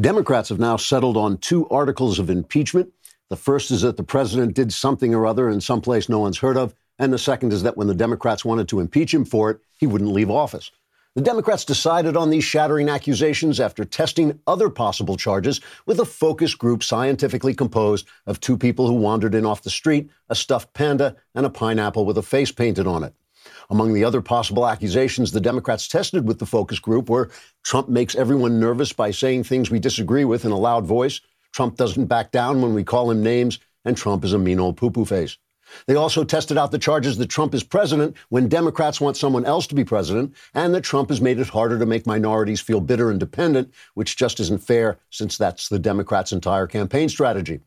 Democrats have now settled on two articles of impeachment. The first is that the president did something or other in some place no one's heard of. And the second is that when the Democrats wanted to impeach him for it, he wouldn't leave office. The Democrats decided on these shattering accusations after testing other possible charges with a focus group scientifically composed of two people who wandered in off the street, a stuffed panda, and a pineapple with a face painted on it. Among the other possible accusations the Democrats tested with the focus group were Trump makes everyone nervous by saying things we disagree with in a loud voice, Trump doesn't back down when we call him names, and Trump is a mean old poo poo face. They also tested out the charges that Trump is president when Democrats want someone else to be president, and that Trump has made it harder to make minorities feel bitter and dependent, which just isn't fair since that's the Democrats' entire campaign strategy.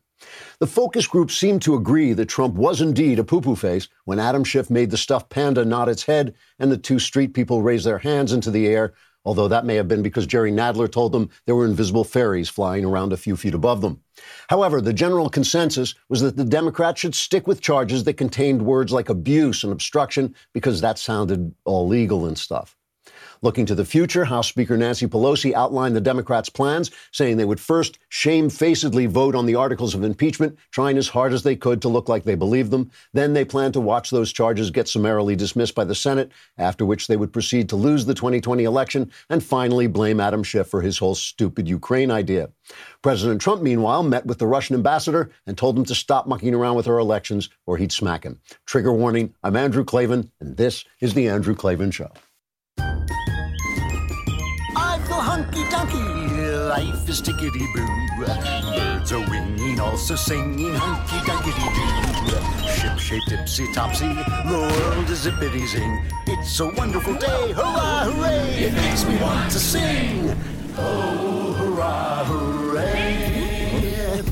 The focus group seemed to agree that Trump was indeed a poo poo face when Adam Schiff made the stuffed panda nod its head and the two street people raised their hands into the air although that may have been because Jerry Nadler told them there were invisible fairies flying around a few feet above them. However, the general consensus was that the Democrats should stick with charges that contained words like abuse and obstruction because that sounded all legal and stuff. Looking to the future, House Speaker Nancy Pelosi outlined the Democrats' plans, saying they would first shamefacedly vote on the articles of impeachment, trying as hard as they could to look like they believed them. Then they plan to watch those charges get summarily dismissed by the Senate, after which they would proceed to lose the 2020 election and finally blame Adam Schiff for his whole stupid Ukraine idea. President Trump, meanwhile, met with the Russian ambassador and told him to stop mucking around with our elections or he'd smack him. Trigger warning I'm Andrew Klavan, and this is The Andrew Klavan Show life is tickety boo. Birds are winging, also singing hunky dunky doo. Ship shape tipsy topsy, the world is a zippity zing. It's a wonderful day, hurrah, hooray! It makes me want to sing. Oh, hurrah, hooray!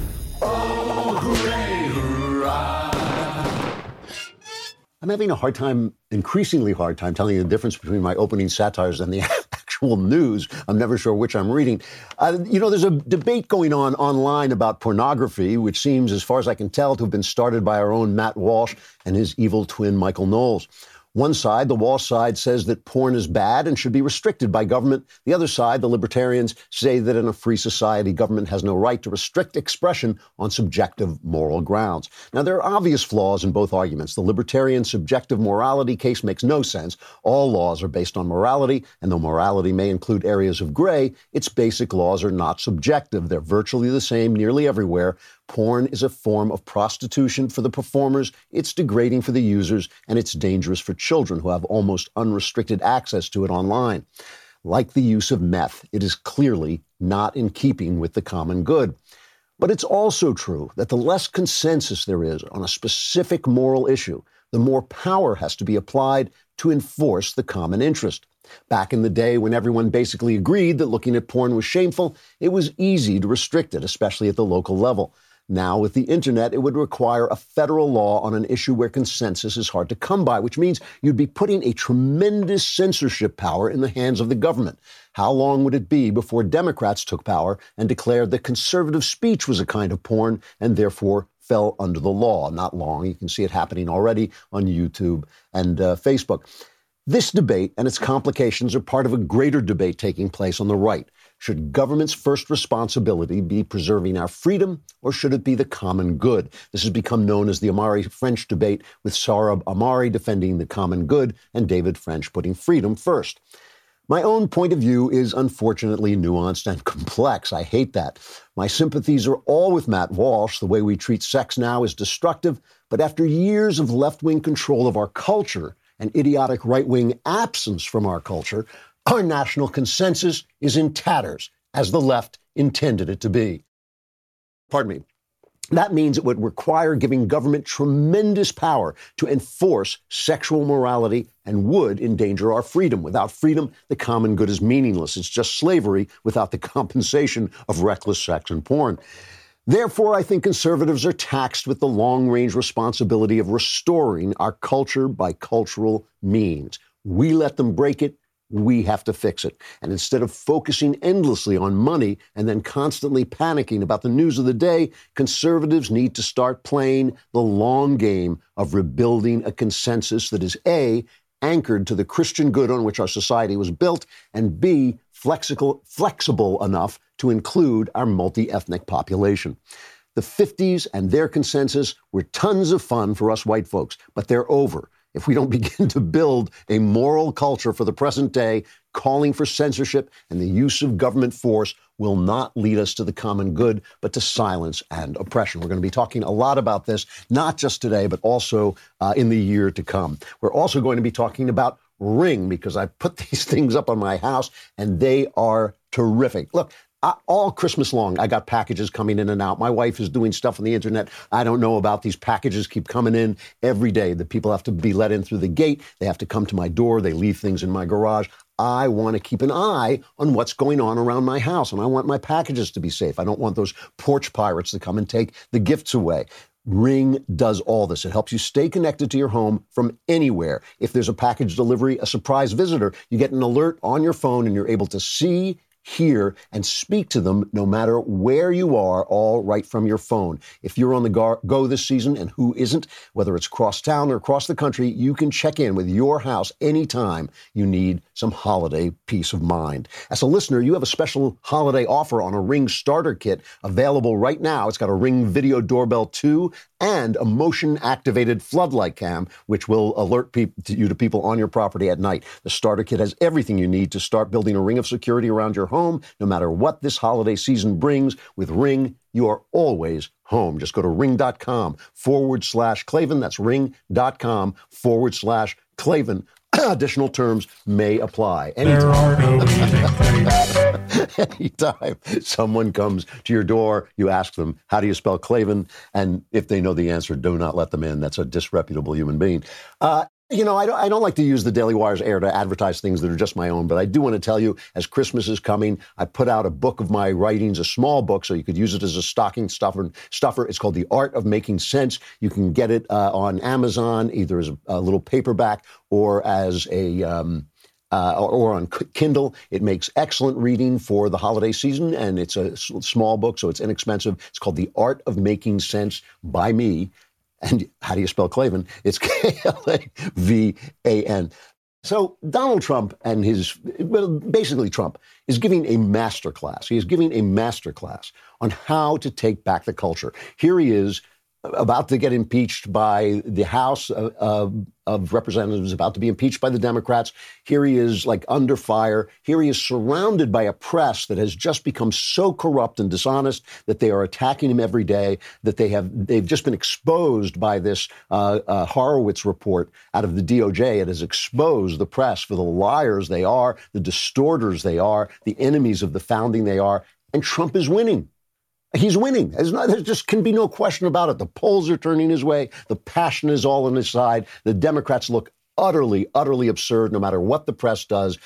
Oh, hooray, hurrah! I'm having a hard time, increasingly hard time, telling the difference between my opening satires and the actual news. I'm never sure which I'm reading. Uh, you know, there's a debate going on online about pornography, which seems, as far as I can tell, to have been started by our own Matt Walsh and his evil twin, Michael Knowles. One side, the wall side, says that porn is bad and should be restricted by government. The other side, the libertarians, say that in a free society, government has no right to restrict expression on subjective moral grounds. Now, there are obvious flaws in both arguments. The libertarian subjective morality case makes no sense. All laws are based on morality, and though morality may include areas of gray, its basic laws are not subjective. They're virtually the same nearly everywhere. Porn is a form of prostitution for the performers, it's degrading for the users, and it's dangerous for children who have almost unrestricted access to it online. Like the use of meth, it is clearly not in keeping with the common good. But it's also true that the less consensus there is on a specific moral issue, the more power has to be applied to enforce the common interest. Back in the day when everyone basically agreed that looking at porn was shameful, it was easy to restrict it, especially at the local level. Now, with the internet, it would require a federal law on an issue where consensus is hard to come by, which means you'd be putting a tremendous censorship power in the hands of the government. How long would it be before Democrats took power and declared that conservative speech was a kind of porn and therefore fell under the law? Not long. You can see it happening already on YouTube and uh, Facebook. This debate and its complications are part of a greater debate taking place on the right. Should government's first responsibility be preserving our freedom, or should it be the common good? This has become known as the Ahmari French debate, with Sohrab Ahmari defending the common good and David French putting freedom first. My own point of view is unfortunately nuanced and complex. I hate that. My sympathies are all with Matt Walsh. The way we treat sex now is destructive, but after years of left wing control of our culture and idiotic right wing absence from our culture, our national consensus is in tatters, as the left intended it to be. Pardon me. That means it would require giving government tremendous power to enforce sexual morality and would endanger our freedom. Without freedom, the common good is meaningless. It's just slavery without the compensation of reckless sex and porn. Therefore, I think conservatives are taxed with the long range responsibility of restoring our culture by cultural means. We let them break it, we have to fix it. And instead of focusing endlessly on money and then constantly panicking about the news of the day, conservatives need to start playing the long game of rebuilding a consensus that is A, anchored to the Christian good on which our society was built, and B, flexible, flexible enough to include our multi ethnic population. The 50s and their consensus were tons of fun for us white folks, but they're over. If we don't begin to build a moral culture for the present day, calling for censorship and the use of government force will not lead us to the common good, but to silence and oppression. We're going to be talking a lot about this, not just today, but also uh, in the year to come. We're also going to be talking about Ring because I put these things up on my house and they are terrific. Look, I, all Christmas long, I got packages coming in and out. My wife is doing stuff on the internet I don't know about. These packages keep coming in every day. The people have to be let in through the gate. They have to come to my door. They leave things in my garage. I want to keep an eye on what's going on around my house, and I want my packages to be safe. I don't want those porch pirates to come and take the gifts away. Ring does all this. It helps you stay connected to your home from anywhere. If there's a package delivery, a surprise visitor, you get an alert on your phone and you're able to see hear, and speak to them no matter where you are, all right from your phone. If you're on the go this season and who isn't, whether it's cross town or across the country, you can check in with your house anytime you need some holiday peace of mind. As a listener, you have a special holiday offer on a Ring starter kit available right now. It's got a Ring Video Doorbell 2 and a motion activated floodlight cam, which will alert pe- to you to people on your property at night. The starter kit has everything you need to start building a ring of security around your home, no matter what this holiday season brings. With Ring, you are always home. Just go to ring.com forward slash Klavan. That's ring.com forward slash Klavan. Additional terms may apply. Anytime. No Anytime someone comes to your door, you ask them, How do you spell Klavan? And if they know the answer, do not let them in. That's a disreputable human being. Uh, you know, I don't, I don't like to use the Daily Wire's air to advertise things that are just my own, but I do want to tell you, as Christmas is coming, I put out a book of my writings, a small book, so you could use it as a stocking stuffer. stuffer. It's called The Art of Making Sense. You can get it uh, on Amazon, either as a, little paperback or as a um, uh, or on Kindle. It makes excellent reading for the holiday season, and it's a small book, so it's inexpensive. It's called The Art of Making Sense by me. And how do you spell Klavan? It's K L A V A N. So Donald Trump and his, well, basically Trump is giving a master class. He is giving a master class on how to take back the culture. Here he is about to get impeached by the House of, of, Representatives, about to be impeached by the Democrats. Here he is, like under fire. Here he is surrounded by a press that has just become so corrupt and dishonest that they are attacking him every day. That they have they've just been exposed by this uh, uh, Horowitz report out of the DOJ. It has exposed the press for the liars they are, the distorters they are, the enemies of the founding they are, and Trump is winning. He's winning. Not, there just can be no question about it. The polls are turning his way. The passion is all on his side. The Democrats look utterly, utterly absurd no matter what the press does.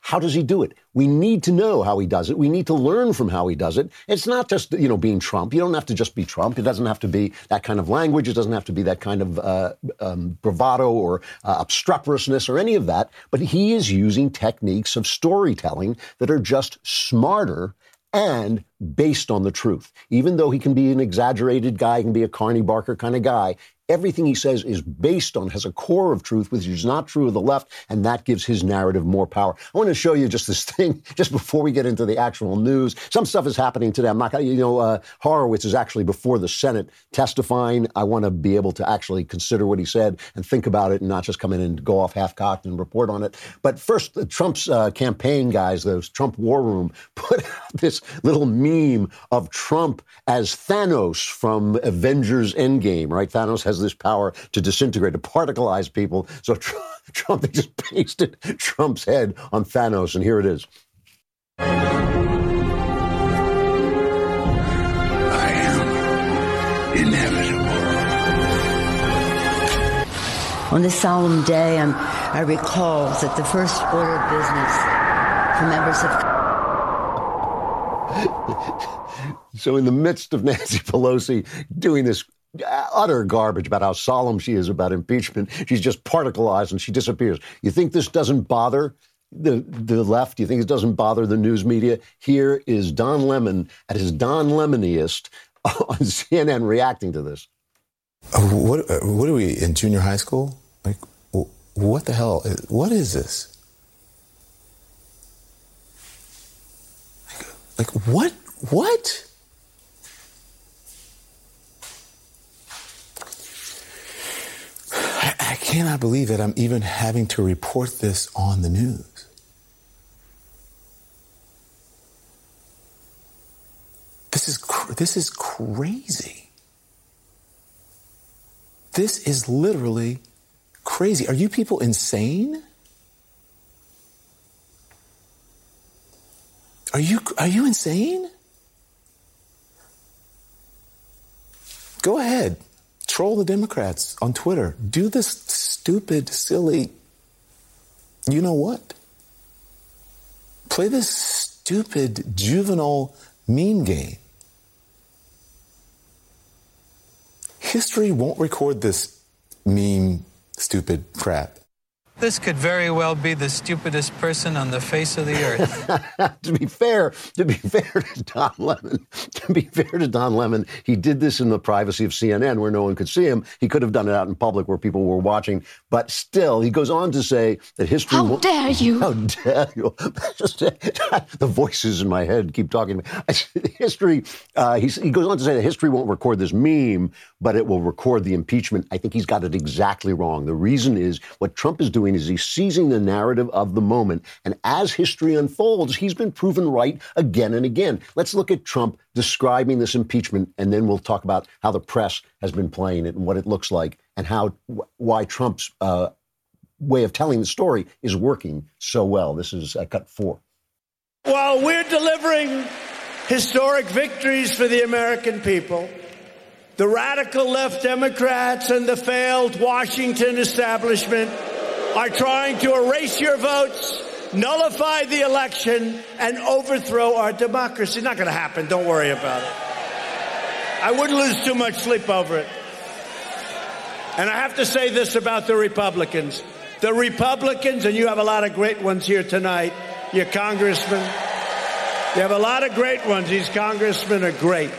How does he do it? We need to know how he does it. We need to learn from how he does it. It's not just, you know, being Trump. You don't have to just be Trump. It doesn't have to be that kind of language. It doesn't have to be that kind of uh, um, bravado or uh, obstreperousness or any of that. But he is using techniques of storytelling that are just smarter and based on the truth. Even though he can be an exaggerated guy, he can be a Carney Barker kind of guy, everything he says is based on, has a core of truth, which is not true of the left, and that gives his narrative more power. I want to show you just this thing, just before we get into the actual news. Some stuff is happening today. I'm not going to, you know, uh, Horowitz is actually before the Senate testifying. I want to be able to actually consider what he said and think about it and not just come in and go off half cocked and report on it. But first, Trump's uh, campaign guys, those Trump War Room, put out this little meme of Trump as Thanos from Avengers Endgame, right? Thanos has has this power to disintegrate, to particleize people. So Trump, they just pasted Trump's head on Thanos, and here it is. I am inevitable. On this solemn day, I'm, I recall that the first order of business for members of so, in the midst of Nancy Pelosi doing this utter garbage about how solemn she is about impeachment. She's just particleized and she disappears. You think this doesn't bother the the left? You think it doesn't bother the news media? Here is Don Lemon at his Don Lemoniest on CNN reacting to this. Uh, what uh, what are we in junior high school? Like, what the hell? What is this? Like, what? What? I, I cannot believe that I'm even having to report this on the news. This is this is crazy. This is literally crazy. Are you people insane? Are you are you insane? Go ahead. Troll the Democrats on Twitter. Do this stupid, silly you know what? Play this stupid juvenile meme game. History won't record this meme stupid crap. This could very well be the stupidest person on the face of the earth. to be fair, to be fair to Don Lemon, to be fair to Don Lemon, he did this in the privacy of CNN where no one could see him. He could have done it out in public where people were watching, but still, he goes on to say that history. How dare you? How dare you? Just the voices in my head keep talking to me. History. Uh, he goes on to say that history won't record this meme, but it will record the impeachment. I think he's got it exactly wrong. The reason is what Trump is doing is he's seizing the narrative of the moment. And as history unfolds, he's been proven right again and again. Let's look at Trump describing this impeachment, and then we'll talk about how the press has been playing it and what it looks like and how why Trump's uh, way of telling the story is working so well. This is uh, cut four. While we're delivering historic victories for the American people, the radical left Democrats and the failed Washington establishment are trying to erase your votes, nullify the election, and overthrow our democracy. Not going to happen. Don't worry about it. I wouldn't lose too much sleep over it. And I have to say this about the Republicans. The Republicans, and you have a lot of great ones here tonight, your congressmen. You have a lot of great ones. These congressmen are great.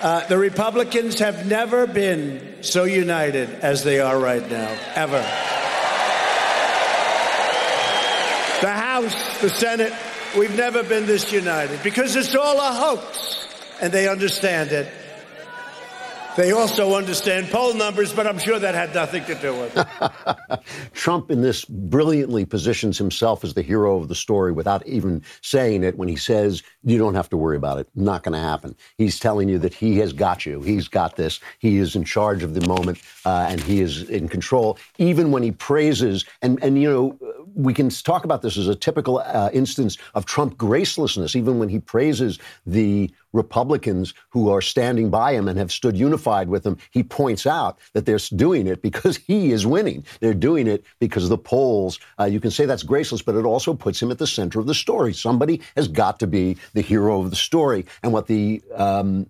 Uh, the Republicans have never been so united as they are right now, ever. House, the Senate, we've never been this united because it's all a hoax and they understand it. They also understand poll numbers, but I'm sure that had nothing to do with it. Trump, in this, brilliantly positions himself as the hero of the story without even saying it when he says, You don't have to worry about it. Not going to happen. He's telling you that he has got you. He's got this. He is in charge of the moment uh, and he is in control, even when he praises. And, and you know, we can talk about this as a typical uh, instance of Trump gracelessness, even when he praises the Republicans who are standing by him and have stood unified with him. He points out that they're doing it because he is winning. They're doing it because of the polls. Uh, you can say that's graceless, but it also puts him at the center of the story. Somebody has got to be the hero of the story. And what the um,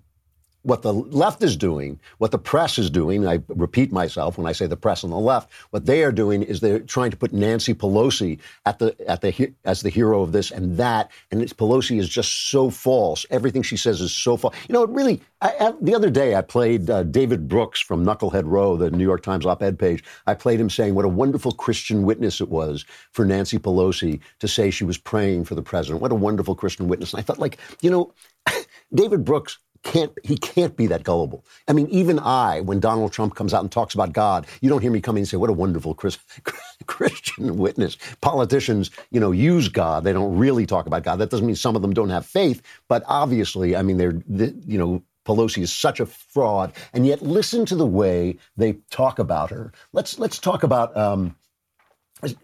what the left is doing, what the press is doing, I repeat myself when I say the press on the left, what they are doing is they're trying to put Nancy Pelosi at the at the as the hero of this and that, and Pelosi is just so false. Everything she says is so false. You know, it really. I, the other day, I played uh, David Brooks from Knucklehead Row, the New York Times op-ed page. I played him saying what a wonderful Christian witness it was for Nancy Pelosi to say she was praying for the president. What a wonderful Christian witness. And I thought, like, you know, David Brooks can't he can't be that gullible. I mean, even I, when Donald Trump comes out and talks about God, you don't hear me come in and say, "What a wonderful Chris, Christian witness." Politicians, you know, use God. They don't really talk about God. That doesn't mean some of them don't have faith, but obviously, I mean, they're you know. Pelosi is such a fraud, and yet listen to the way they talk about her. Let's let's talk about um,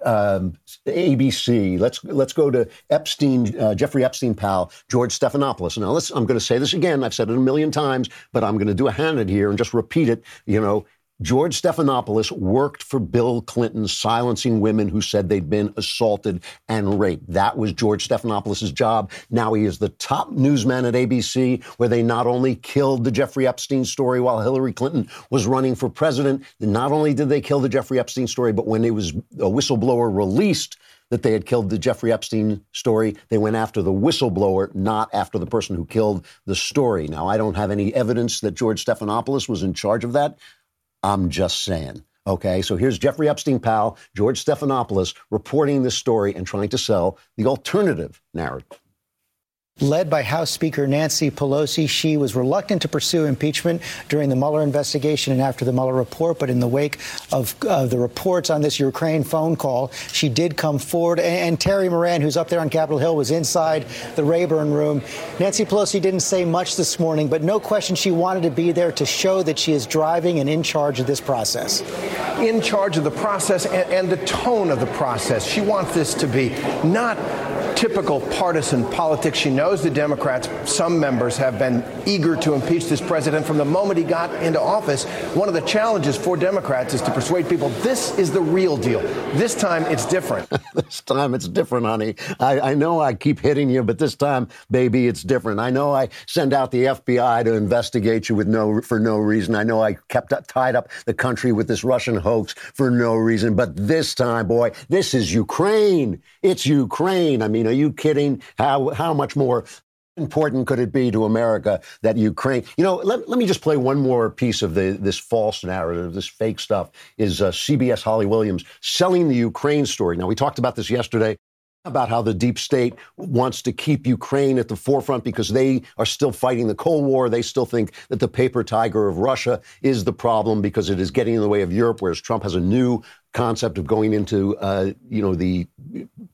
um, ABC. Let's let's go to Epstein, uh, Jeffrey Epstein pal George Stephanopoulos. Now. I'm going to say this again. I've said it a million times, but I'm going to do a handed here and just repeat it. You know, George Stephanopoulos worked for Bill Clinton, silencing women who said they'd been assaulted and raped. That was George Stephanopoulos' job. Now he is the top newsman at ABC, where they not only killed the Jeffrey Epstein story while Hillary Clinton was running for president, not only did they kill the Jeffrey Epstein story, but when it was a whistleblower released that they had killed the Jeffrey Epstein story. They went after the whistleblower, not after the person who killed the story. Now, I don't have any evidence that George Stephanopoulos was in charge of that. I'm just saying. Okay, so here's Jeffrey Epstein pal, George Stephanopoulos, reporting this story and trying to sell the alternative narrative. Led by House Speaker Nancy Pelosi, she was reluctant to pursue impeachment during the Mueller investigation and after the Mueller report. But in the wake of uh, the reports on this Ukraine phone call, she did come forward. And, and, Terry Moran, who's up there on Capitol Hill, was inside the Rayburn room. Nancy Pelosi didn't say much this morning, but no question she wanted to be there to show that she is driving and in charge of this process. In charge of the process and, and the tone of the process. She wants this to be not typical partisan politics. She knows the Democrats, some members, have been eager to impeach this president from the moment he got into office. One of the challenges for Democrats is to persuade people this is the real deal. This time it's different. this time it's different, honey. I, I know I keep hitting you, but this time, baby, it's different. I know I send out the FBI to investigate you with no for no reason. I know I kept tied up the country with this Russian hoax for no reason. But this time, boy, this is Ukraine. It's Ukraine. I mean, you kidding? How how much more important could it be to America that Ukraine? You know, let, let me just play one more piece of the this false narrative, this fake stuff. Is uh, CBS Holly Williams selling the Ukraine story? Now we talked about this yesterday about how the deep state wants to keep Ukraine at the forefront because they are still fighting the Cold War. They still think that the paper tiger of Russia is the problem because it is getting in the way of Europe, whereas Trump has a new concept of going into, uh, you know, the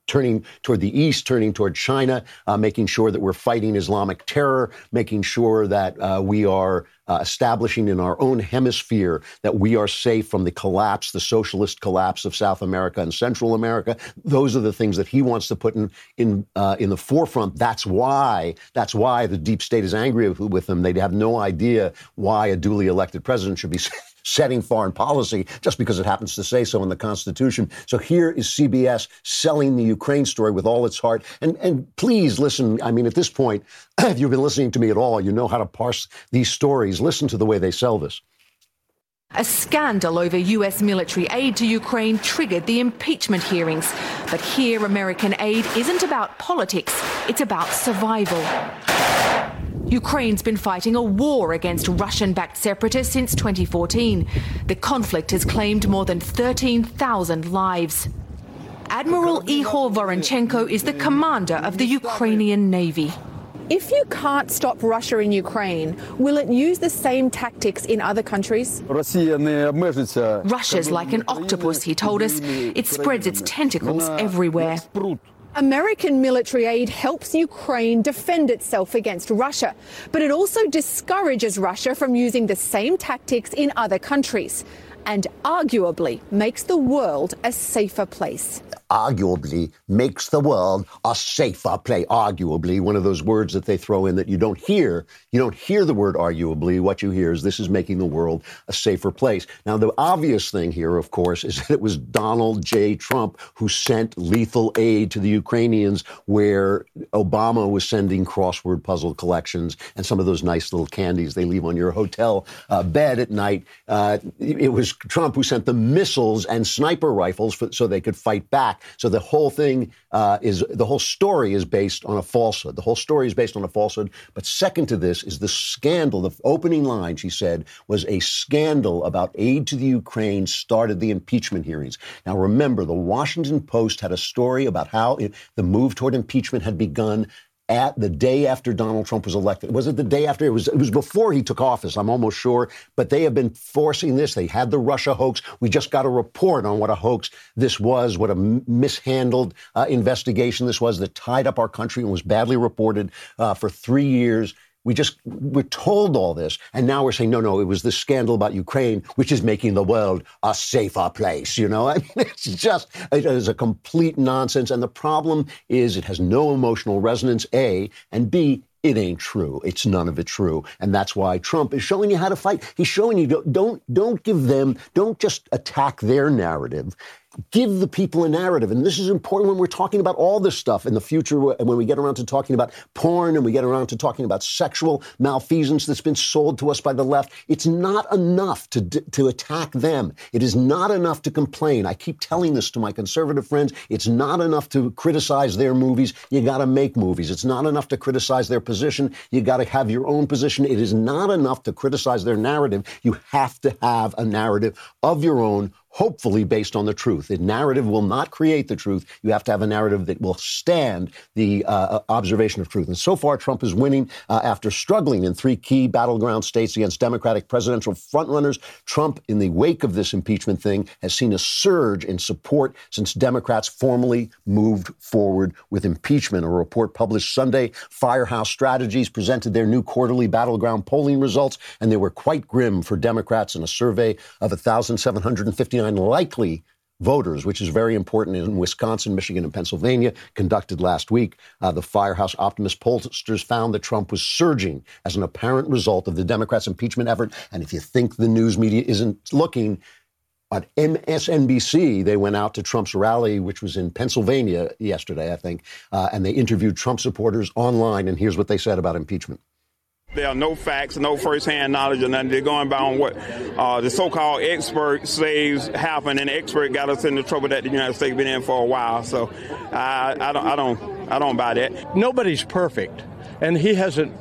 turning toward the east, turning toward China, uh, making sure that we're fighting Islamic terror, making sure that uh, we are uh, establishing in our own hemisphere that we are safe from the collapse, the socialist collapse of South America and Central America. Those are the things that he wants to put in in uh, in the forefront. That's why that's why the deep state is angry with, with him. They have no idea why a duly elected president should be setting foreign policy just because it happens to say so in the Constitution. So here is CBS selling the Ukraine story with all its heart. And, and please listen. I mean, at this point, if you've been listening to me at all, you know how to parse these stories. Listen to the way they sell this. A scandal over US military aid to Ukraine triggered the impeachment hearings. But here, American aid isn't about politics, it's about survival. Ukraine's been fighting a war against Russian backed separatists since 2014. The conflict has claimed more than 13,000 lives. Admiral Ihor Voronchenko is the commander of the Ukrainian Navy. If you can't stop Russia in Ukraine, will it use the same tactics in other countries? Russia's like an octopus, he told us. It spreads its tentacles everywhere. American military aid helps Ukraine defend itself against Russia, but it also discourages Russia from using the same tactics in other countries and arguably makes the world a safer place arguably makes the world a safer place. Arguably, one of those words that they throw in that you don't hear. You don't hear the word arguably. What you hear is this is making the world a safer place. Now, the obvious thing here, of course, is that it was Donald J. Trump who sent lethal aid to the Ukrainians, where Obama was sending crossword puzzle collections and some of those nice little candies they leave on your hotel uh, bed at night. Uh, it was Trump who sent the missiles and sniper rifles for, so they could fight back. So the whole thing uh, is the whole story is based on a falsehood. The whole story is based on a falsehood. But second to this is the scandal. The opening line she said was a scandal about aid to the Ukraine started the impeachment hearings. Now remember, the Washington Post had a story about how it, the move toward impeachment had begun at the day after Donald Trump was elected. Was it the day after? It was. It was before he took office. I'm almost sure. But they have been forcing this. They had the Russia hoax. We just got a report on what a hoax this was, what a mishandled uh, investigation this was that tied up our country and was badly reported uh, for three years. We just we're told all this, and now we're saying no, no. It was this scandal about Ukraine, which is making the world a safer place. You know, I mean, it's just it is a complete nonsense. And the problem is, it has no emotional resonance. A and B, it ain't true. It's none of it true, and that's why Trump is showing you how to fight. He's showing you don't don't, don't give them don't just attack their narrative give the people a narrative. And this is important when we're talking about all this stuff in the future, when we get around to talking about porn and we get around to talking about sexual malfeasance that's been sold to us by the left. It's not enough to, to attack them. It is not enough to complain. I keep telling this to my conservative friends. It's not enough to criticize their movies. You got to make movies. It's not enough to criticize their position. You got to have your own position. It is not enough to criticize their narrative. You have to have a narrative of your own hopefully based on the truth. The narrative will not create the truth. You have to have a narrative that will stand the uh, observation of truth. And so far, Trump is winning uh, after struggling in three key battleground states against Democratic presidential frontrunners. Trump, in the wake of this impeachment thing, has seen a surge in support since Democrats formally moved forward with impeachment. A report published Sunday, Firehouse Strategies presented their new quarterly battleground polling results, and they were quite grim for Democrats in a survey of 1,759 likely voters, which is very important in Wisconsin, Michigan, and Pennsylvania, conducted last week. Uh, the Firehouse Optimus pollsters found that Trump was surging as an apparent result of the Democrats' impeachment effort. And if you think the news media isn't looking, on MSNBC, they went out to Trump's rally, which was in Pennsylvania yesterday, I think, uh, and they interviewed Trump supporters online. And here's what they said about impeachment. There are no facts, no firsthand knowledge, or nothing. They're going by on what uh, the so-called expert says happened, and the expert got us into trouble that the United States been in for a while. So I, I don't, I don't, I don't buy that. Nobody's perfect, and he hasn't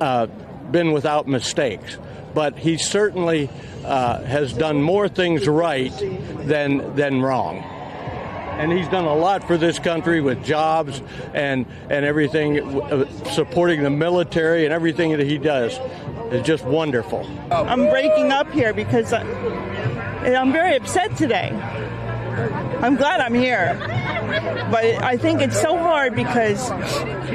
uh, been without mistakes, but he certainly uh, has done more things right than than wrong and he's done a lot for this country with jobs and and everything, uh, supporting the military and everything that he does is just wonderful. I'm breaking up here because I, I'm very upset today. I'm glad I'm here. But I think it's so hard because,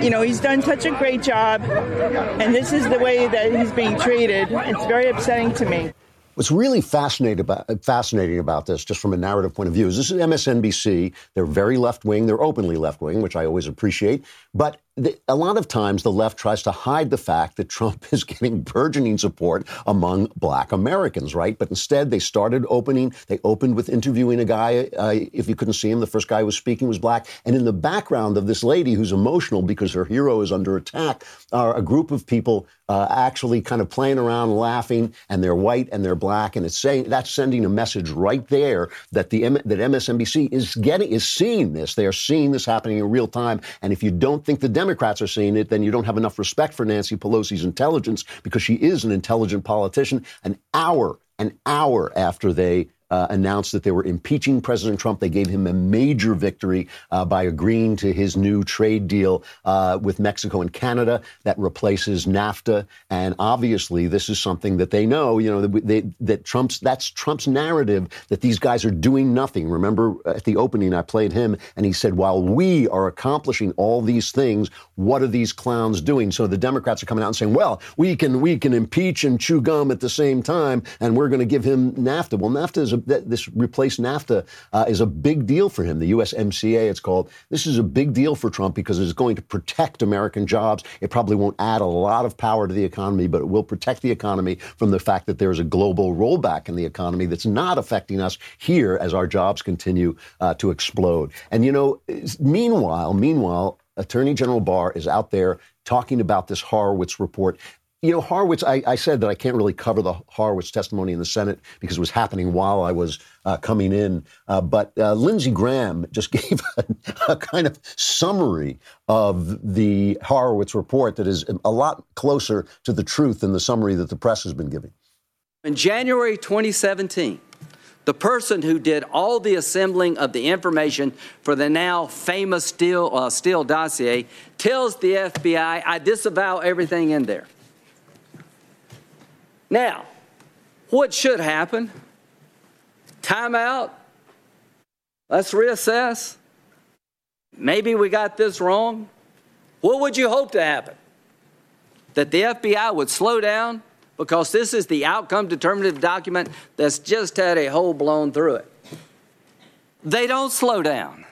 you know, he's done such a great job, and this is the way that he's being treated. It's very upsetting to me. What's really fascinating about, fascinating about this, just from a narrative point of view, is this is MSNBC. They're very left wing. They're openly left wing, which I always appreciate. But the, a lot of times the left tries to hide the fact that Trump is getting burgeoning support among black Americans, right? But instead, they started opening, they opened with interviewing a guy. Uh, if you couldn't see him, the first guy who was speaking was black. And in the background of this lady who's emotional because her hero is under attack are a group of people uh, actually kind of playing around, laughing, and they're white and they're black. And it's saying that's sending a message right there that the that MSNBC is getting, is seeing this. They are seeing this happening in real time. And if you don't think the Democrats are seeing it, then you don't have enough respect for Nancy Pelosi's intelligence because she is an intelligent politician. An hour, an hour after they uh, announced that they were impeaching President Trump. They gave him a major victory uh, by agreeing to his new trade deal uh, with Mexico and Canada that replaces NAFTA. And obviously, this is something that they know. You know that, they, that Trump's that's Trump's narrative that these guys are doing nothing. Remember at the opening, I played him, and he said, "While we are accomplishing all these things, what are these clowns doing?" So the Democrats are coming out and saying, "Well, we can we can impeach and chew gum at the same time, and we're going to give him NAFTA." Well, NAFTA is a that this replace NAFTA uh, is a big deal for him. The USMCA, it's called. This is a big deal for Trump because it's going to protect American jobs. It probably won't add a lot of power to the economy, but it will protect the economy from the fact that there's a global rollback in the economy that's not affecting us here as our jobs continue uh, to explode. And you know, meanwhile, meanwhile, Attorney General Barr is out there talking about this Horowitz report. You know, Horowitz, I, I, said that I can't really cover the Horowitz testimony in the Senate because it was happening while I was uh, coming in. Uh, but uh, Lindsey Graham just gave a, a, kind of summary of the Horowitz report that is a lot closer to the truth than the summary that the press has been giving. In January 2017, the person who did all the assembling of the information for the now famous Steele, uh, Steele dossier tells the FBI, I disavow everything in there. Now, what should happen? Time out. Let's reassess. Maybe we got this wrong. What would you hope to happen? That the FBI would slow down because this is the outcome determinative document that's just had a hole blown through it. They don't slow down.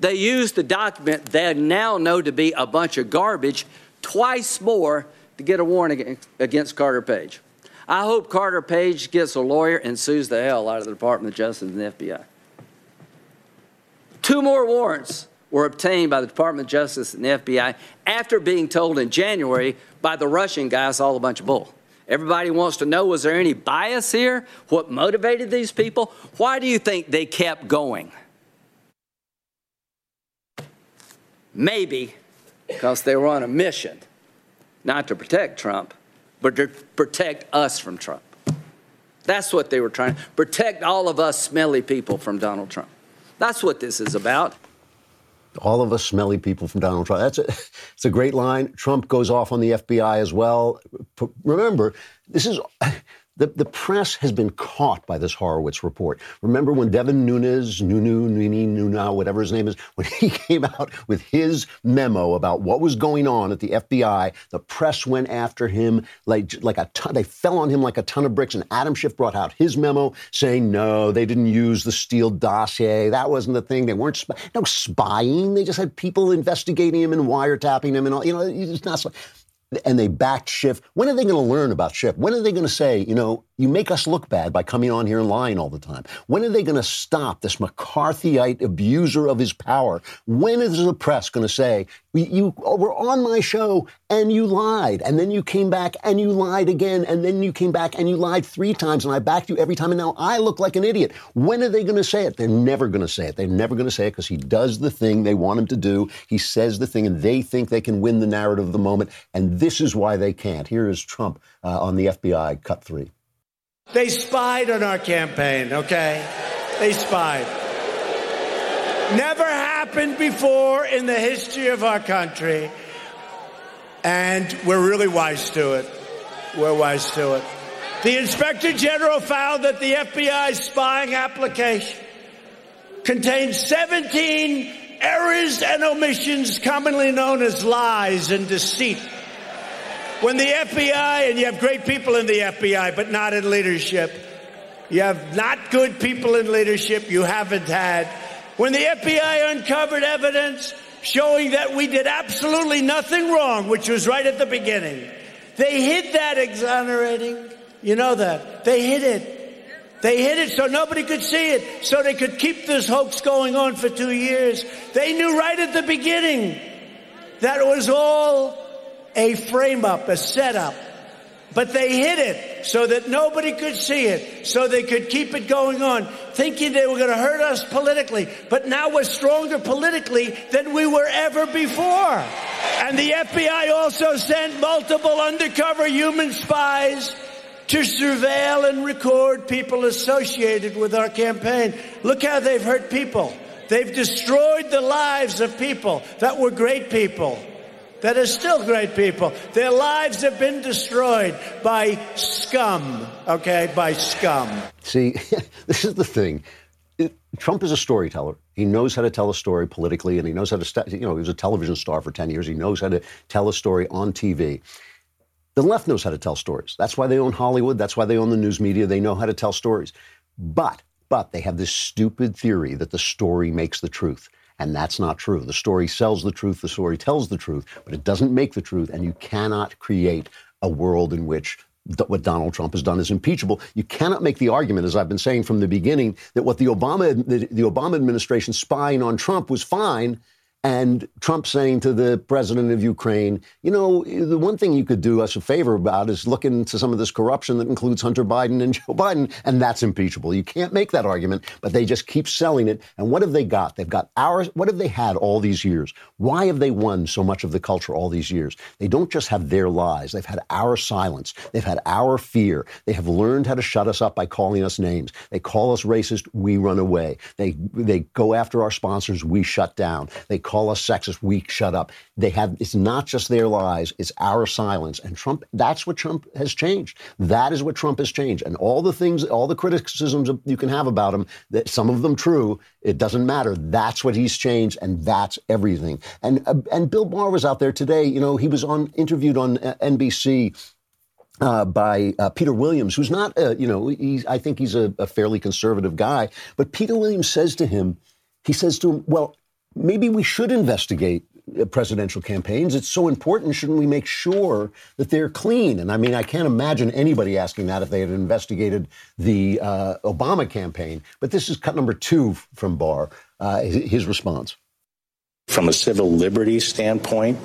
They use the document they now know to be a bunch of garbage twice more to get a warrant against Carter Page. I hope Carter Page gets a lawyer and sues the hell out of the Department of Justice and the FBI. Two more warrants were obtained by the Department of Justice and the FBI after being told in January by the Russian guy it's all a bunch of bull. Everybody wants to know was there any bias here? What motivated these people? Why do you think they kept going? Maybe because they were on a mission not to protect Trump, but to protect us from Trump. That's what they were trying to protect all of us smelly people from Donald Trump. That's what this is about. All of us smelly people from Donald Trump. That's a, it's a great line. Trump goes off on the FBI as well. Remember, this is the, the press has been caught by this Horowitz report. Remember when Devin Nunes, Nunu, Nini, Nuna, whatever his name is, when he came out with his memo about what was going on at the FBI, the press went after him like, like a ton, they fell on him like a ton of bricks. And Adam Schiff brought out his memo saying, no, they didn't use the Steele dossier. That wasn't the thing. They weren't, sp- no spying. They just had people investigating him and wiretapping him and all, you know, it's not, and they backed Schiff. When are they going to learn about Schiff? When are they going to say, you know, you make us look bad by coming on here and lying all the time? When are they going to stop this McCarthyite abuser of his power? When is the press going to say, you were on my show and you lied, and then you came back and you lied again, and then you came back and you lied three times, and I backed you every time, and now I look like an idiot? When are they going to say it? They're never going to say it. They're never going to say it because he does the thing they want him to do. He says the thing, and they think they can win the narrative of the moment, and this is why they can't. Here is Trump uh, on the FBI, cut three. They spied on our campaign, okay? They spied. Never happened before in the history of our country. And we're really wise to it. We're wise to it. The Inspector General found that the FBI's spying application contained 17 errors and omissions commonly known as lies and deceit. When the FBI, and you have great people in the FBI, but not in leadership, you have not good people in leadership, you haven't had when the FBI uncovered evidence showing that we did absolutely nothing wrong, which was right at the beginning, they hid that exonerating. You know that. They hid it. They hid it so nobody could see it, so they could keep this hoax going on for two years. They knew right at the beginning that it was all a frame up, a setup. But they hid it so that nobody could see it, so they could keep it going on, thinking they were going to hurt us politically. But now we're stronger politically than we were ever before. And the FBI also sent multiple undercover human spies to surveil and record people associated with our campaign. Look how they've hurt people. They've destroyed the lives of people that were great people that are still great people. Their lives have been destroyed by scum, okay, by scum. See, this is the thing. It, Trump is a storyteller. He knows how to tell a story politically, and he knows how to, st- you know, he was a television star for 10 years. He knows how to tell a story on TV. The left knows how to tell stories. That's why they own Hollywood. That's why they own the news media. They know how to tell stories. But, but they have this stupid theory that the story makes the truth. And that's not true. The story sells the truth, the story tells the truth, but it doesn't make the truth. And you cannot create a world in which what Donald Trump has done is impeachable. You cannot make the argument, as I've been saying from the beginning, that what the Obama the, the Obama administration spying on Trump was fine and Trump saying to the president of Ukraine, you know, the one thing you could do us a favor about is look into some of this corruption that includes Hunter Biden and Joe Biden, and that's impeachable. You can't make that argument, but they just keep selling it. And what have they got? They've got our, what have they had all these years? Why have they won so much of the culture all these years? They don't just have their lies. They've had our silence. They've had our fear. They have learned how to shut us up by calling us names. They call us racist. We run away. They, they go after our sponsors. We shut down. They call call us sexist, we shut up. They have it's not just their lies, it's our silence. And Trump, that's what Trump has changed. That is what Trump has changed. And all the things, all the criticisms you can have about him, that some of them true, it doesn't matter. That's what he's changed, and that's everything. And uh, and Bill Barr was out there today. You know, he was on interviewed on uh, NBC. Uh, by uh, Peter Williams, who's not, uh, you know, he's I think he's a, a, fairly conservative guy. But Peter Williams says to him, he says to him, well, maybe we should investigate uh, presidential campaigns. It's so important. Shouldn't we make sure that they're clean? And I mean, I can't imagine anybody asking that if they had investigated the uh, Obama campaign. But this is cut number two from Barr, uh, his response. From a civil liberties standpoint,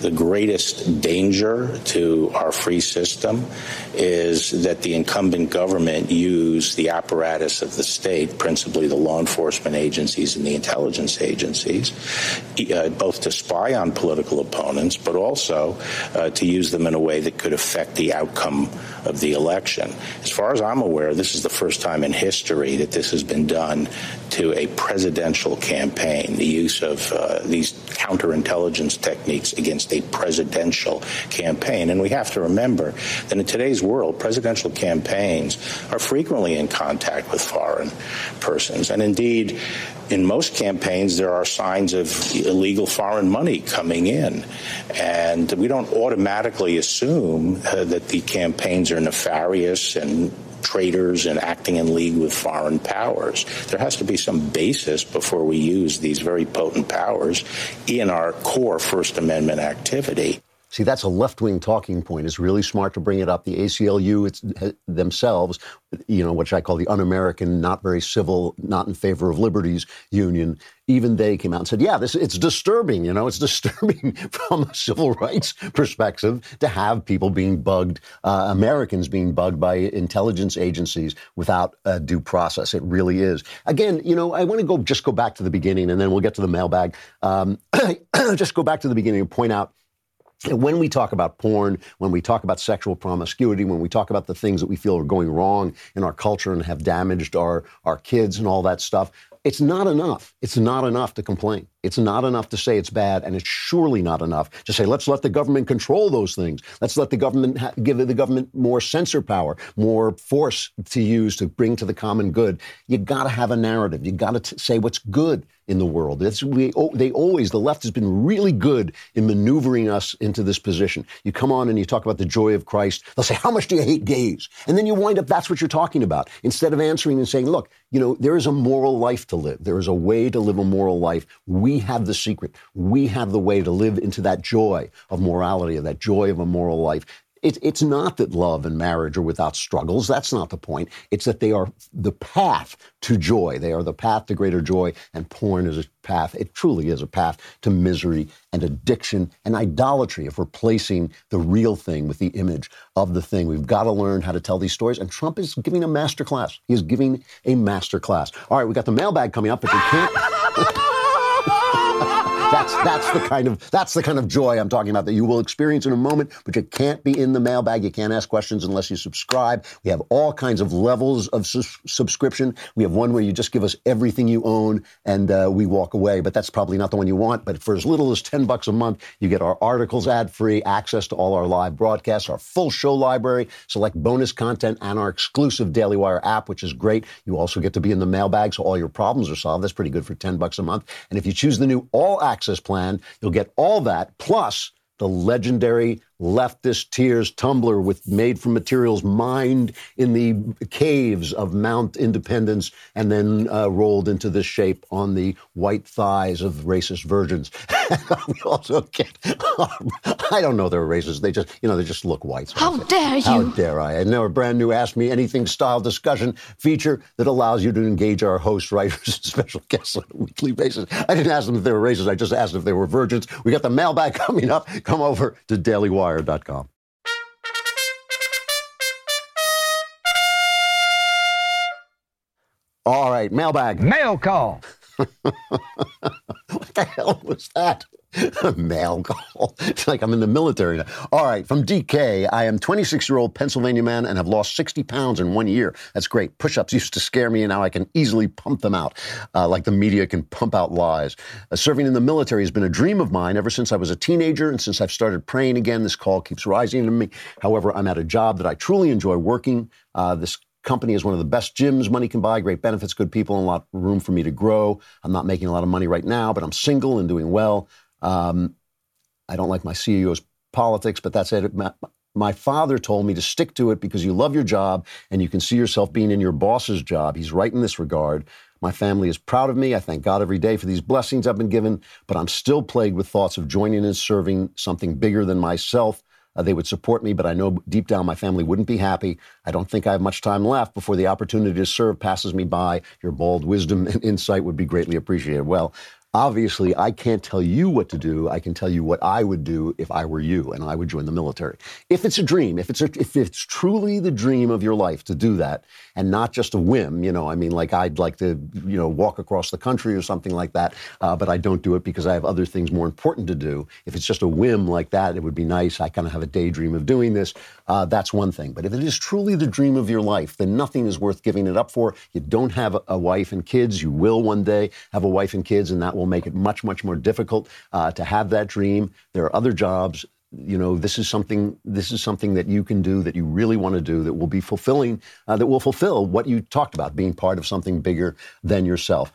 the greatest danger to our free system is that the incumbent government use the apparatus of the state, principally the law enforcement agencies and the intelligence agencies, uh, both to spy on political opponents, but also uh, to use them in a way that could affect the outcome of the election. As far as I'm aware, this is the first time in history that this has been done to a presidential campaign, the use of uh, these counterintelligence techniques against a presidential campaign. And we have to remember that in today's world, presidential campaigns are frequently in contact with foreign persons. And indeed, in most campaigns, there are signs of illegal foreign money coming in. And we don't automatically assume uh, that the campaigns are nefarious and traitors and acting in league with foreign powers. There has to be some basis before we use these very potent powers in our core First Amendment activity. See, that's a left wing talking point. It's really smart to bring it up. The ACLU themselves, you know, which I call the un American, not very civil, not in favor of liberties union, even they came out and said, yeah, this it's disturbing. You know, it's disturbing from a civil rights perspective to have people being bugged, uh, Americans being bugged by intelligence agencies without due process. It really is. Again, you know, I want to go just go back to the beginning, and then we'll get to the mailbag. Um, just go back to the beginning and point out when we talk about porn, when we talk about sexual promiscuity, when we talk about the things that we feel are going wrong in our culture and have damaged our, our kids and all that stuff, it's not enough. It's not enough to complain. It's not enough to say it's bad, and it's surely not enough to say let's let the government control those things. Let's let the government ha- give the government more censor power, more force to use to bring to the common good. You got to have a narrative. You got to say what's good in the world. It's, we, they always, the left has been really good in maneuvering us into this position. You come on and you talk about the joy of Christ. They'll say, How much do you hate gays? And then you wind up, that's what you're talking about. Instead of answering and saying, Look, you know, there is a moral life to live. There is a way to live a moral life. We have the secret. We have the way to live into that joy of morality, of that joy of a moral life. It, it's not that love and marriage are without struggles. That's not the point. It's that they are the path to joy. They are the path to greater joy, and porn is a path. It truly is a path to misery and addiction and idolatry of replacing the real thing with the image of the thing. We've got to learn how to tell these stories, and Trump is giving a master class. He is giving a master class. All right, we got the mailbag coming up, but you can't. That's the kind of that's the kind of joy I'm talking about that you will experience in a moment, but you can't be in the mailbag. You can't ask questions unless you subscribe. We have all kinds of levels of su- subscription. We have one where you just give us everything you own and uh, we walk away, but that's probably not the one you want. But for as little as ten bucks a month, you get our articles ad free, access to all our live broadcasts, our full show library, select bonus content, and our exclusive Daily Wire app, which is great. You also get to be in the mailbag, so all your problems are solved. That's pretty good for ten bucks a month. And if you choose the new all access access plan. You'll get all that plus the legendary leftist tears tumbler with made from materials mined in the caves of Mount Independence and then uh, rolled into this shape on the white thighs of racist virgins. we also get, I don't know they're racist. They just, you know, they just look white. So How dare you? How dare I? And now a brand new Ask Me Anything style discussion feature that allows you to engage our host, writers, and special guests on a weekly basis. I didn't ask them if they were racist. I just asked if they were virgins. We got the mailbag coming up. Come over to Daily Wire All right, mailbag. Mail call. what the hell was that? Mail call. It's like I'm in the military now. All right, from DK, I am 26 year old Pennsylvania man and have lost 60 pounds in one year. That's great. Push ups used to scare me, and now I can easily pump them out, uh, like the media can pump out lies. Uh, serving in the military has been a dream of mine ever since I was a teenager, and since I've started praying again, this call keeps rising to me. However, I'm at a job that I truly enjoy working. Uh, this company is one of the best gyms money can buy, great benefits, good people, and a lot of room for me to grow. I'm not making a lot of money right now, but I'm single and doing well. Um, I don't like my CEO's politics, but that's it. My, my father told me to stick to it because you love your job and you can see yourself being in your boss's job. He's right in this regard. My family is proud of me. I thank God every day for these blessings I've been given, but I'm still plagued with thoughts of joining and serving something bigger than myself. Uh, they would support me, but I know deep down my family wouldn't be happy. I don't think I have much time left before the opportunity to serve passes me by. Your bold wisdom and insight would be greatly appreciated. Well, Obviously, I can't tell you what to do. I can tell you what I would do if I were you and I would join the military. If it's a dream, if it's a, if it's truly the dream of your life to do that and not just a whim, you know, I mean, like I'd like to, you know, walk across the country or something like that, uh, but I don't do it because I have other things more important to do. If it's just a whim like that, it would be nice. I kind of have a daydream of doing this. Uh, that's one thing. But if it is truly the dream of your life, then nothing is worth giving it up for. You don't have a wife and kids. You will one day have a wife and kids, and that will make it much, much more difficult uh, to have that dream. There are other jobs. You know, this is something. This is something that you can do that you really want to do that will be fulfilling. Uh, that will fulfill what you talked about, being part of something bigger than yourself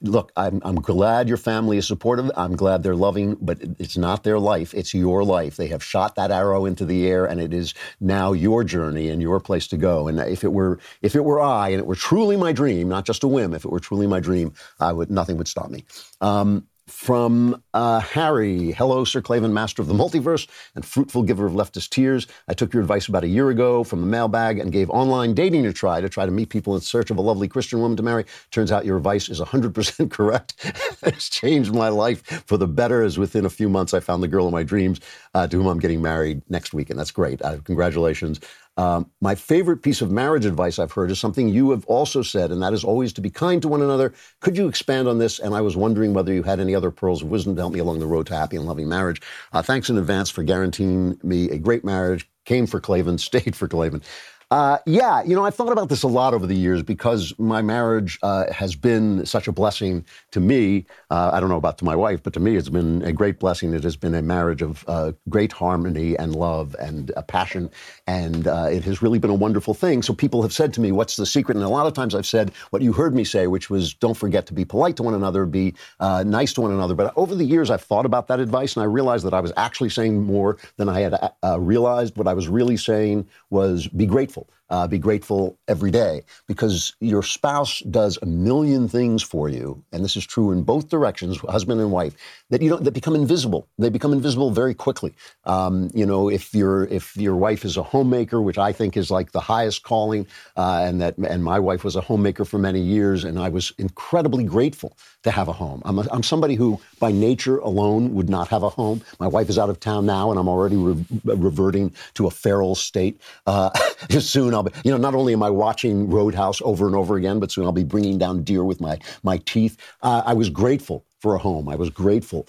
look, I'm, I'm glad your family is supportive. I'm glad they're loving, but it's not their life. It's your life. They have shot that arrow into the air, and it is now your journey and your place to go. And if it were, if it were I, and it were truly my dream, not just a whim, if it were truly my dream, I would, nothing would stop me. Um, from uh, Harry. Hello, Sir Klavan, master of the multiverse and fruitful giver of leftist tears. I took your advice about a year ago from the mailbag and gave online dating a try to try to meet people in search of a lovely Christian woman to marry. Turns out your advice is 100% correct. it's changed my life for the better, as within a few months I found the girl of my dreams uh, to whom I'm getting married next week. And that's great. Uh, congratulations. Um, my favorite piece of marriage advice I've heard is something you have also said, and that is always to be kind to one another. Could you expand on this? And I was wondering whether you had any other pearls of wisdom to help me along the road to happy and loving marriage. Uh, thanks in advance for guaranteeing me a great marriage. Came for Klavan, stayed for Klavan. Uh, yeah, you know, I've thought about this a lot over the years because my marriage uh, has been such a blessing to me. Uh, I don't know about to my wife, but to me, it's been a great blessing. It has been a marriage of uh, great harmony and love and passion, and uh, it has really been a wonderful thing. So people have said to me, "What's the secret?" And a lot of times I've said what you heard me say, which was, "Don't forget to be polite to one another, be nice to one another." But over the years, I've thought about that advice, and I realized that I was actually saying more than I had realized. What I was really saying was, "Be grateful." Uh, be grateful every day because your spouse does a million things for you, and this is true in both directions, husband and wife, that you don't that become invisible. They become invisible very quickly. Um, you know, if your if your wife is a homemaker, which I think is like the highest calling, uh, and that and my wife was a homemaker for many years, and I was incredibly grateful to have a home. I'm, a, I'm somebody who, by nature alone, would not have a home. My wife is out of town now, and I'm already re- reverting to a feral state. Uh, soon You know, not only am I watching Roadhouse over and over again, but soon I'll be bringing down deer with my, my teeth. Uh, I was grateful for a home. I was grateful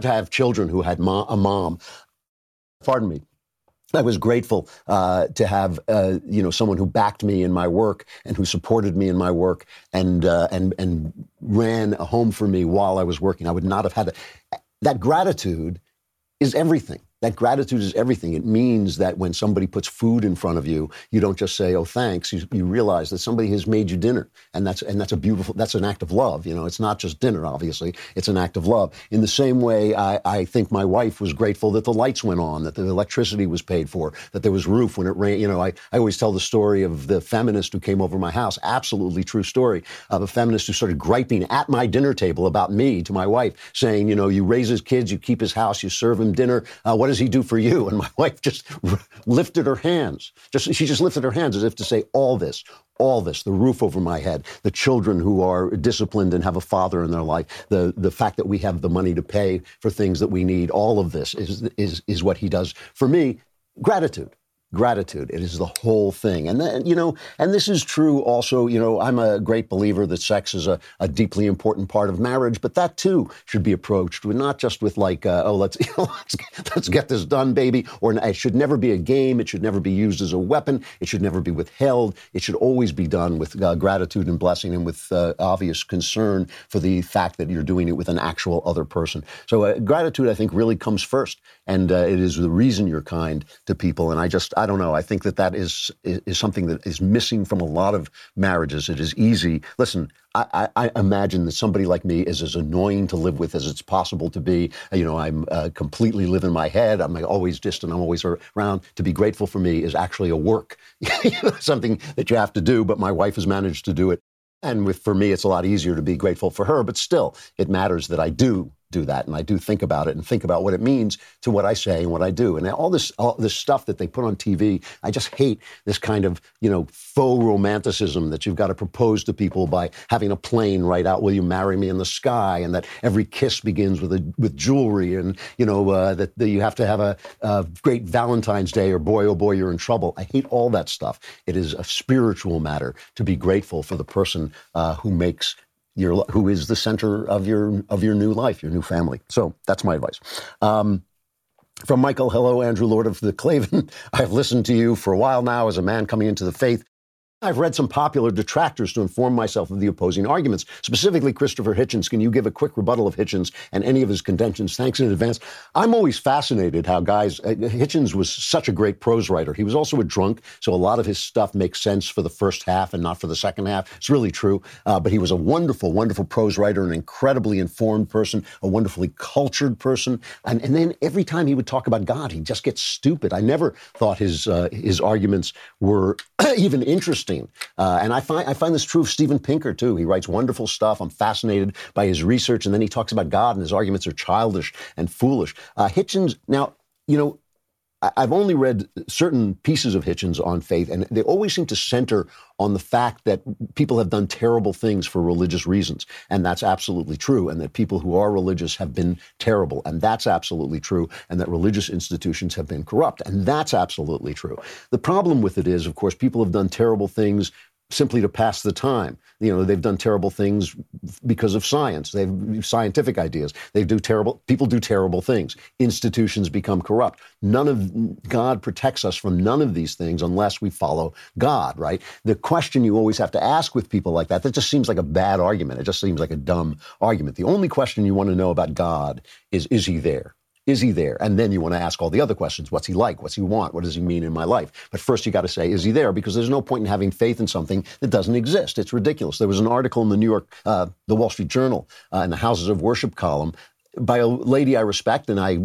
to have children who had a mom. Pardon me. I was grateful uh, to have uh, you know someone who backed me in my work and who supported me in my work and uh, and and ran a home for me while I was working. I would not have had a, that gratitude is everything. That gratitude is everything. It means that when somebody puts food in front of you, you don't just say, "Oh, thanks." You, you, realize that somebody has made you dinner, and that's and that's a beautiful. That's an act of love. You know, it's not just dinner. Obviously, it's an act of love. In the same way, I, I think my wife was grateful that the lights went on, that the electricity was paid for, that there was roof when it rained. You know, I, I always tell the story of the feminist who came over my house. Absolutely true story of a feminist who started griping at my dinner table about me to my wife, saying, "You know, you raise his kids, you keep his house, you serve him dinner. Uh, what does he do for you?" And my wife just lifted her hands. Just she just lifted her hands as if to say, "All this, all this, the roof over my head, the children who are disciplined and have a father in their life, the the fact that we have the money to pay for things that we need, all of this is is is what he does for me. Gratitude gratitude. It is the whole thing. And then, you know, and this is true also, you know, I'm a great believer that sex is a, a deeply important part of marriage, but that too should be approached with not just with like, uh, oh, let's, you know, let's, let's get this done, baby. Or it should never be a game. It should never be used as a weapon. It should never be withheld. It should always be done with uh, gratitude and blessing and with uh, obvious concern for the fact that you're doing it with an actual other person. So uh, gratitude, I think, really comes first. And uh, it is the reason you're kind to people. And I just, I don't know. I think that that is, is, something that is missing from a lot of marriages. It is easy. Listen, I, I, imagine that somebody like me is as annoying to live with as it's possible to be. You know, I'm uh, completely live in my head. I'm always distant. I'm always around. To be grateful for me is actually a work, something that you have to do. But my wife has managed to do it. And with, for me, it's a lot easier to be grateful for her. But still, it matters that I do do that, and I do think about it and think about what it means to what I say and what I do, and all this all this stuff that they put on TV. I just hate this kind of you know faux romanticism that you've got to propose to people by having a plane write out "Will you marry me?" in the sky, and that every kiss begins with a with jewelry, and you know uh, that, that you have to have a, a great Valentine's Day, or boy oh boy you're in trouble. I hate all that stuff. It is a spiritual matter to be grateful for the person uh, who makes your who is the center of your of your new life, your new family. So that's my advice. Um, from Michael, hello, Andrew Lord of the Klavan. I've listened to you for a while now as a man coming into the faith. I've read some popular detractors to inform myself of the opposing arguments. Specifically, Christopher Hitchens. Can you give a quick rebuttal of Hitchens and any of his contentions? Thanks in advance. I'm always fascinated how guys. Uh, Hitchens was such a great prose writer. He was also a drunk, so a lot of his stuff makes sense for the first half and not for the second half. It's really true. Uh, but he was a wonderful, wonderful prose writer, an incredibly informed person, a wonderfully cultured person. And, and then every time he would talk about God, he'd just get stupid. I never thought his uh, his arguments were even interesting interesting. Uh, and I find I find this true of Steven Pinker too. He writes wonderful stuff. I'm fascinated by his research, and then he talks about God, and his arguments are childish and foolish. Uh, Hitchens, now you know. I've only read certain pieces of Hitchens on faith, and they always seem to center on the fact that people have done terrible things for religious reasons. And that's absolutely true. And that people who are religious have been terrible. And that's absolutely true. And that religious institutions have been corrupt. And that's absolutely true. The problem with it is, of course, people have done terrible things simply to pass the time. You know, they've done terrible things because of science. They've scientific ideas. They do terrible. People do terrible things. Institutions become corrupt. None of God protects us from none of these things unless we follow God. Right. The question you always have to ask with people like that that just seems like a bad argument. It just seems like a dumb argument. The only question you want to know about God is is he there? Is he there? And then you want to ask all the other questions. What's he like? What's he want? What does he mean in my life? But first you got to say, is he there? Because there's no point in having faith in something that doesn't exist. It's ridiculous. There was an article in the New York, uh, the Wall Street Journal, uh, in the Houses of Worship column by a lady I respect, and I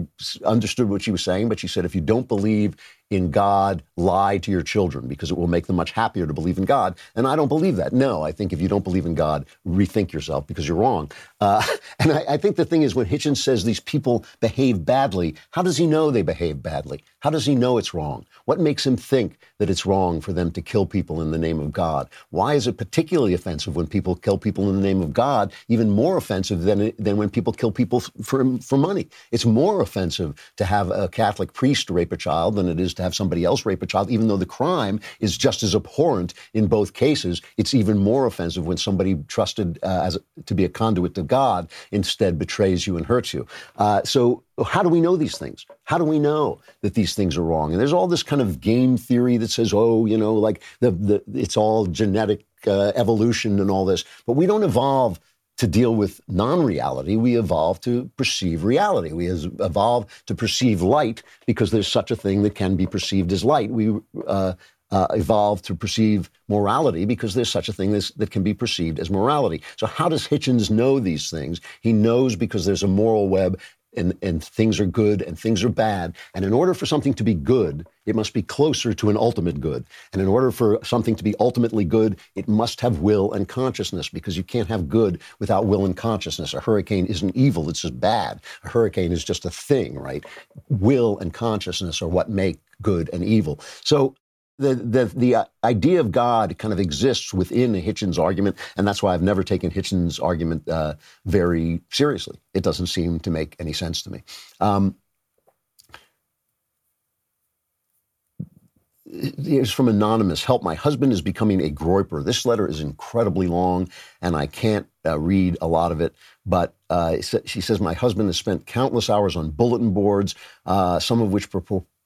understood what she was saying, but she said, if you don't believe in God, lie to your children because it will make them much happier to believe in God. And I don't believe that. No, I think if you don't believe in God, rethink yourself because you're wrong. Uh, and I, I, think the thing is, when Hitchens says these people behave badly, how does he know they behave badly? How does he know it's wrong? What makes him think that it's wrong for them to kill people in the name of God? Why is it particularly offensive when people kill people in the name of God? Even more offensive than, than when people kill people for, for money. It's more offensive to have a Catholic priest rape a child than it is to have somebody else rape a child, even though the crime is just as abhorrent in both cases. It's even more offensive when somebody trusted uh, as to be a conduit to God instead betrays you and hurts you. Uh, so how do we know these things? How do we know that these things are wrong? And there's all this kind of game theory that says, oh, you know, like the, the it's all genetic uh, evolution and all this, but we don't evolve to deal with non reality, we evolve to perceive reality. We evolve to perceive light because there's such a thing that can be perceived as light. We uh, uh, evolve to perceive morality because there's such a thing that can be perceived as morality. So, how does Hitchens know these things? He knows because there's a moral web and, and things are good and things are bad. And in order for something to be good, it must be closer to an ultimate good. And in order for something to be ultimately good, it must have will and consciousness because you can't have good without will and consciousness. A hurricane isn't evil, it's just bad. A hurricane is just a thing, right? Will and consciousness are what make good and evil. So the, the, the uh, idea of God kind of exists within Hitchens argument, and that's why I've never taken Hitchens' argument uh, very seriously. It doesn't seem to make any sense to me. Um, It's from Anonymous. Help, my husband is becoming a groyper. This letter is incredibly long, and I can't uh, read a lot of it. But uh, she says, My husband has spent countless hours on bulletin boards, uh, some of which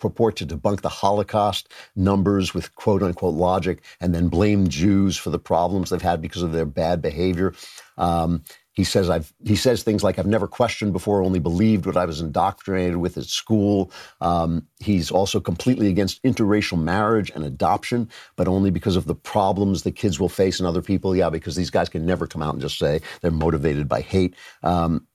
purport to debunk the Holocaust numbers with quote unquote logic and then blame Jews for the problems they've had because of their bad behavior. Um, he says I've he says things like I've never questioned before, only believed what I was indoctrinated with at school. Um, he's also completely against interracial marriage and adoption, but only because of the problems the kids will face and other people. Yeah, because these guys can never come out and just say they're motivated by hate. Um,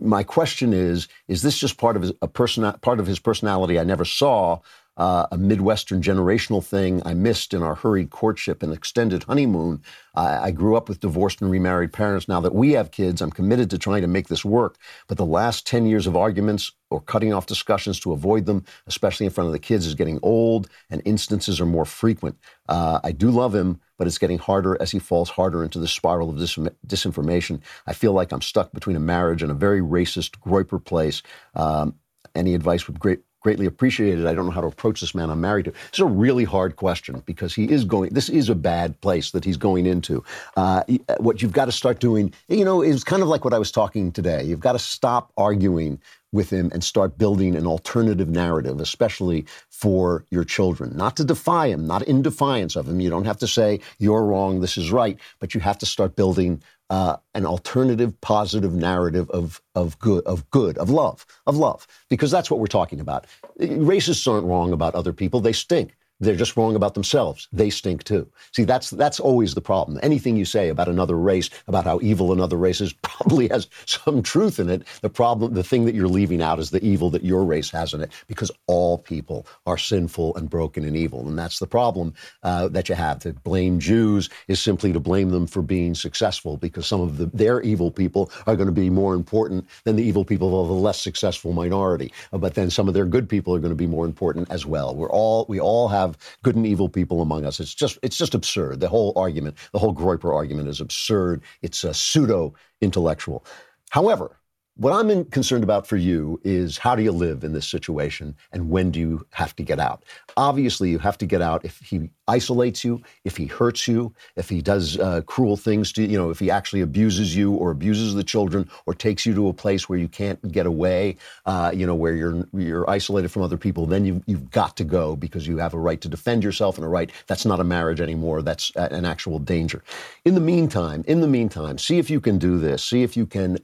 my question is: Is this just part of his, a person, part of his personality I never saw, uh, a Midwestern generational thing I missed in our hurried courtship and extended honeymoon. I, I grew up with divorced and remarried parents. Now that we have kids, I'm committed to trying to make this work. But the last 10 years of arguments or cutting off discussions to avoid them, especially in front of the kids, is getting old and instances are more frequent. Uh, I do love him, but it's getting harder as he falls harder into the spiral of dis- disinformation. I feel like I'm stuck between a marriage and a very racist Groyper place. Um, any advice would great, greatly appreciated. I don't know how to approach this man I'm married to. Is a really hard question because he is going, this is a bad place that he's going into. Uh, what you've got to start doing, you know, is kind of like what I was talking today. You've got to stop arguing with him and start building an alternative narrative, especially for your children. Not to defy him, not in defiance of him. You don't have to say, you're wrong, this is right, but you have to start building uh, an alternative, positive narrative of of good, of good, of love, of love, because that's what we're talking about. Racists aren't wrong about other people; they stink. They're just wrong about themselves. They stink too. See, that's that's always the problem. Anything you say about another race, about how evil another race is, probably has some truth in it. The problem, the thing that you're leaving out is the evil that your race has in it, because all people are sinful and broken and evil, and that's the problem uh, that you have. To blame Jews is simply to blame them for being successful, because some of the, their evil people are going to be more important than the evil people of the less successful minority. Uh, but then some of their good people are going to be more important as well. We're all we all have have good and evil people among us. It's just it's just absurd. The whole argument, the whole Groyper argument, is absurd. It's a pseudo intellectual. However, what I'm concerned about for you is how do you live in this situation and when do you have to get out? Obviously, you have to get out if he isolates you, if he hurts you, if he does uh, cruel things to you know, if he actually abuses you or abuses the children or takes you to a place where you can't get away, uh, you know, where you're you're isolated from other people. Then you you've got to go because you have a right to defend yourself and a right. That's not a marriage anymore. That's an actual danger. In the meantime, in the meantime, see if you can do this. See if you can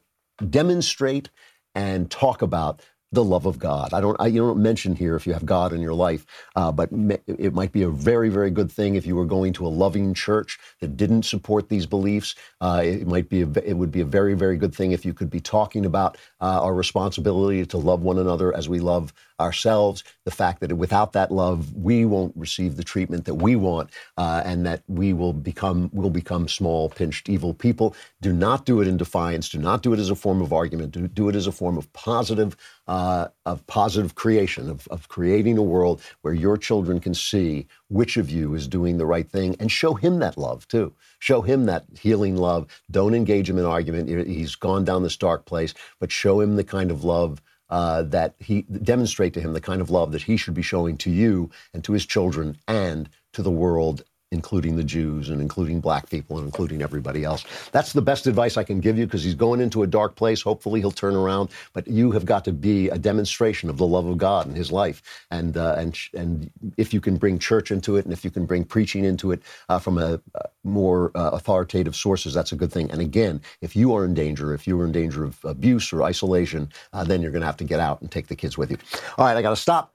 demonstrate and talk about the love of God. I don't, I, you don't mention here if you have God in your life, uh, but it might be a very, very good thing if you were going to a loving church that didn't support these beliefs. Uh, it might be, a, it would be a very, very good thing if you could be talking about uh, our responsibility to love one another as we love ourselves. The fact that without that love, we won't receive the treatment that we want, uh, and that we will become, will become small, pinched, evil people. Do not do it in defiance. Do not do it as a form of argument. Do, do it as a form of positive uh, of positive creation, of, of creating a world where your children can see which of you is doing the right thing and show him that love too. Show him that healing love. Don't engage him in argument. He's gone down this dark place, but show him the kind of love uh, that he demonstrate to him the kind of love that he should be showing to you and to his children and to the world including the Jews and including black people and including everybody else. That's the best advice I can give you because he's going into a dark place. Hopefully he'll turn around, but you have got to be a demonstration of the love of God in his life. And uh, and and if you can bring church into it, and if you can bring preaching into it uh, from a, a more uh, authoritative sources, that's a good thing. And again, if you are in danger, if you are in danger of abuse or isolation, uh, then you're going to have to get out and take the kids with you. All right, I got to stop.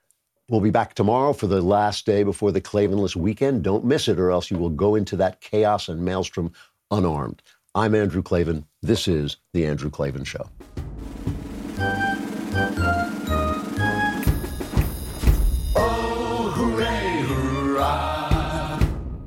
We'll be back tomorrow for the last day before the Klavanless weekend. Don't miss it, or else you will go into that chaos and maelstrom unarmed. I'm Andrew Klavan. This is The Andrew Klavan Show.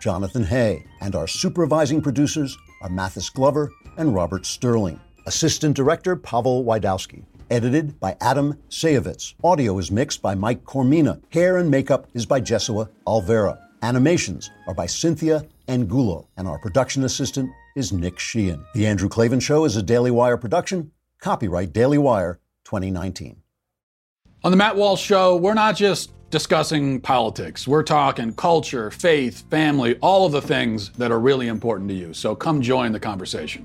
Jonathan Hay, and our supervising producers are Mathis Glover and Robert Sterling. Assistant Director Pavel Wydowski. Edited by Adam Sayevitz. Audio is mixed by Mike Coromina. Hair and makeup is by Jesua Alvera. Animations are by Cynthia Angulo. And our production assistant is Nick Sheehan. The Andrew Klavan Show is a Daily Wire production. Copyright Daily Wire 2019. On the Matt Walsh Show, we're not just discussing politics. We're talking culture, faith, family, all of the things that are really important to you. So come join the conversation.